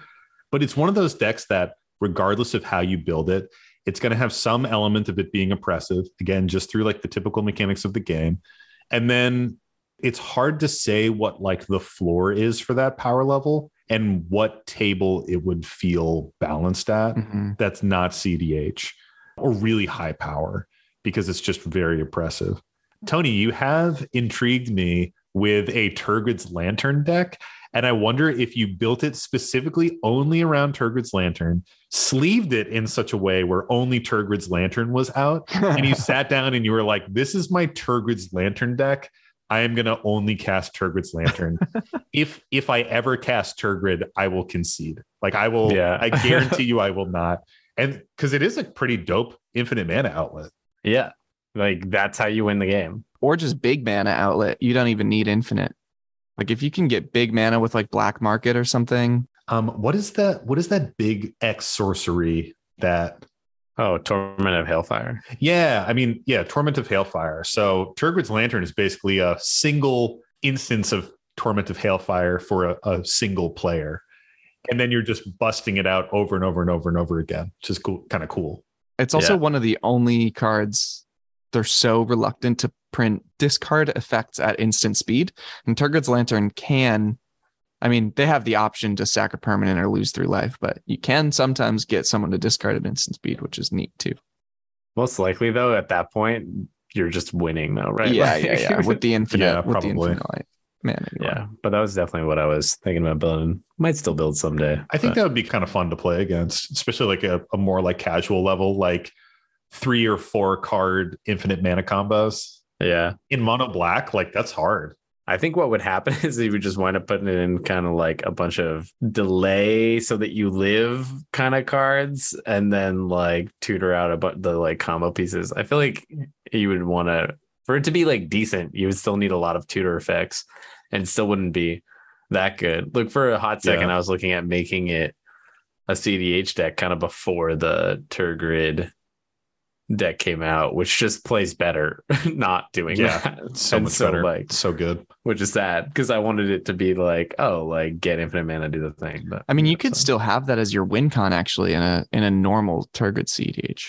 But it's one of those decks that, regardless of how you build it, it's going to have some element of it being oppressive. Again, just through like the typical mechanics of the game. And then it's hard to say what like the floor is for that power level and what table it would feel balanced at. Mhm. That's not CDH or really high power because it's just very oppressive. Tony, you have intrigued me with a Tergrid's Lantern deck. And I wonder if you built it specifically only around Tergrid's Lantern, sleeved it in such a way where only Tergrid's Lantern was out, and you sat down and you were like, "This is my Tergrid's Lantern deck. I am going to only cast Tergrid's Lantern. if if I ever cast Tergrid, I will concede. Like I will. Yeah. I guarantee you, I will not. And because it is a pretty dope infinite mana outlet. Yeah. Like that's how you win the game. or just big mana outlet. You don't even need infinite. Like if you can get big mana with like black market or something. Um, what is that? What is that big X sorcery that? Oh, Torment of Hailfire. Yeah, I mean, yeah, Torment of Hailfire. So Tergrid's Lantern is basically a single instance of Torment of Hailfire for a, a single player, and then you're just busting it out over and over and over and over again, which is cool, kind of cool. It's also Yeah. one of the only cards they're so reluctant to print discard effects at instant speed. And Tergrid's Lantern can, I mean, they have the option to sack a permanent or lose through life, but you can sometimes get someone to discard at instant speed, which is neat too. Most likely though, at that point, you're just winning though, right? Yeah, Like- yeah, yeah. With the infinite, Yeah, with the probably. infinite light. Man, yeah. But that was definitely what I was thinking about building. Might still build someday. I think but- that would be kind of fun to play against, especially like a, a more like casual level, like three or four card infinite mana combos yeah. in mono black. Like that's hard. I think what would happen is you would just wind up putting it in kind of like a bunch of delay so that you live kind of cards and then like tutor out a bunch the like combo pieces. I feel like you would want to for it to be like decent, you would still need a lot of tutor effects and still wouldn't be that good. Look for a hot second, Yeah. I was looking at making it a CDH deck kind of before the Tergrid deck came out, which just plays better not doing Yeah, that. so And much better. Like, so good. which is sad because I wanted it to be like, oh, like get infinite mana, do the thing. But I mean, you could so- still have that as your win con actually in a in a normal Tergrid CDH.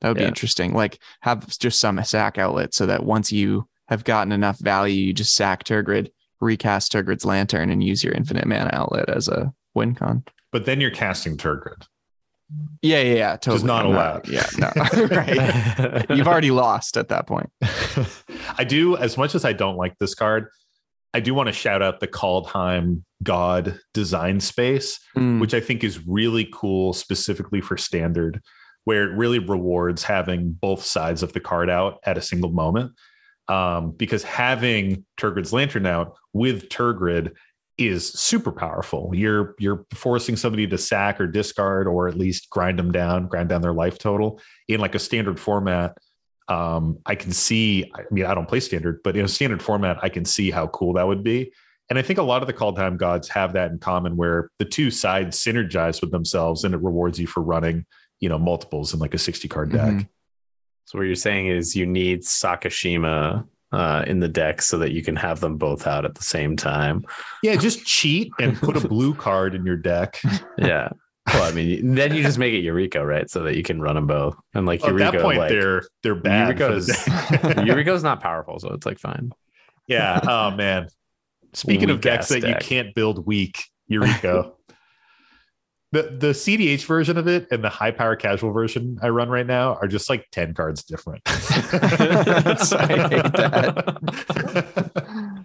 That would be interesting. Like have just some sack outlet so that once you have gotten enough value, you just sack Tergrid, recast Tergrid's lantern, and use your infinite mana outlet as a win con. But then you're casting Tergrid. Yeah, yeah, yeah. Totally. not I'm allowed. Yeah, no. right. You've already lost at that point. I do, as much as I don't like this card, I do want to shout out the Kaldheim God design space, Mm, which I think is really cool, specifically for standard, where it really rewards having both sides of the card out at a single moment. Um, because having Tergrid's Lantern out with Tergrid is super powerful. You're you're forcing somebody to sack or discard or at least grind them down, grind down their life total in like a standard format. Um, I can see, I mean, I don't play standard, but in a standard format, I can see how cool that would be. And I think a lot of the Kaldheim gods have that in common where the two sides synergize with themselves and it rewards you for running, you know, multiples in like a 60 card deck. Mhm. So what you're saying is you need Sakashima uh, in the deck so that you can have them both out at the same time. Yeah, just cheat and put a blue card in your deck. Yeah. Well, I mean, then you just make it Yuriko, right? So that you can run them both. And like At Yuriko, that point, like, they're they're bad. Yuriko's. Yuriko's not powerful, so it's like fine. yeah. Oh man. Speaking of decks that you can't build weak, Yuriko. The the CDH version of it and the high power casual version I run right now are just like 10 cards different. I hate that.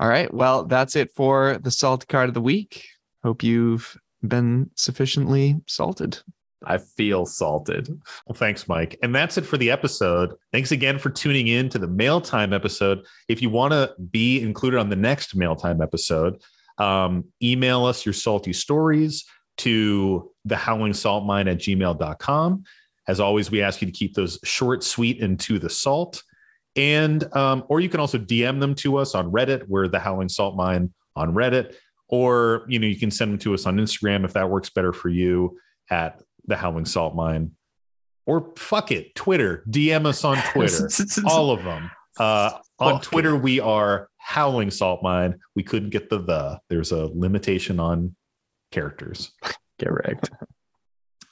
All right. Well, that's it for the salt card of the week. Hope you've been sufficiently salted. I feel salted. Well, thanks, Mike. And that's it for the episode. Thanks again for tuning in to the mail time episode. If you want to be included on the next mail time episode, um, email us your salty stories to the howling salt mine at gmail.com. As always, we ask you to keep those short, sweet, and to the salt. And um, or you can also DM them to us on Reddit. We're the Howling Salt Mine on Reddit, or you know you can send them to us on Instagram if that works better for you at the Howling Salt Mine. Or fuck it, Twitter. DM us on Twitter. All of them. Uh, on Fuck Twitter, we are Howling Salt Mine. We couldn't get the the. There's a limitation on characters. Correct.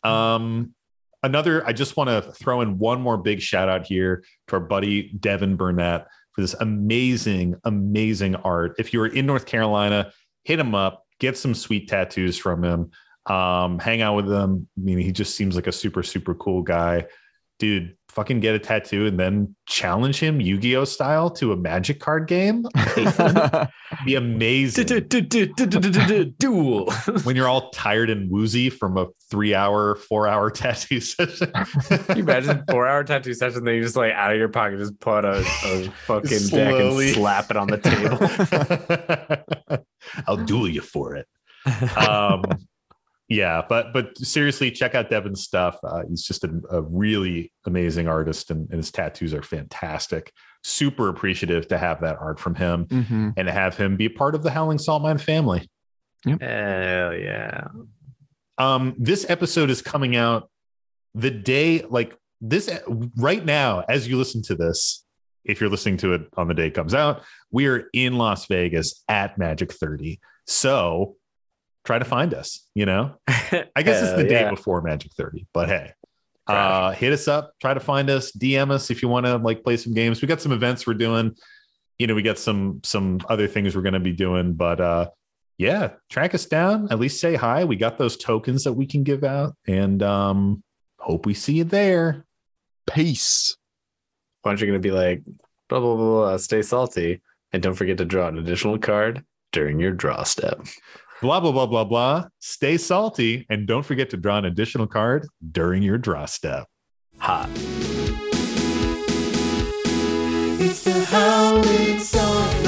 Um, another, I just want to throw in one more big shout out here to our buddy Devin Burnett for this amazing, amazing art. If you're in North Carolina, hit him up, get some sweet tattoos from him, um, hang out with him. I mean, he just seems like a super, super cool guy. Dude, fucking get a tattoo and then challenge him Yu Gi Oh style to a magic card game. Be amazing Duel. when you're all tired and woozy from a three hour, four hour tattoo session. Can you imagine four hour tattoo session? Then you just like out of your pocket, just put a, a fucking deck and slap it on the table. I'll duel you for it. Um, yeah, but but seriously, check out Devin's stuff. Uh, he's just a, a really amazing artist, and, and his tattoos are fantastic. Super appreciative to have that art from him Mhm. and to have him be a part of the Howling Salt Mine family. Hell yeah. Um, this episode is coming out the day like this right now as you listen to this. If you're listening to it on the day it comes out, we are in Las Vegas at Magic 30. So try to find us, you know? I guess it's the day before Magic 30, but hey. Uh, hit us up, try to find us, DM us if you want to like play some games. We got some events we're doing. You know, we got some some other things we're going to be doing, but uh yeah, track us down, at least say hi. We got those tokens that we can give out and um hope we see you there. Peace. Why aren't you going to be like, blah, blah, blah, blah, stay salty. And don't forget to draw an additional card during your draw step. Blah blah blah blah blah. Stay salty and don't forget to draw an additional card during your draw step. Hot. It's the Howling Salt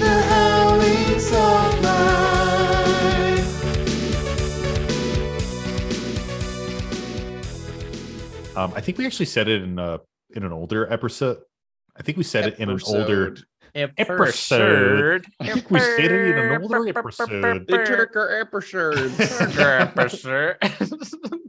The Howling Salt Um, I think we actually said it in a in an older episode. I think we said it in an older Episode. I think we said it in an older episode. They took our episodes. Episode.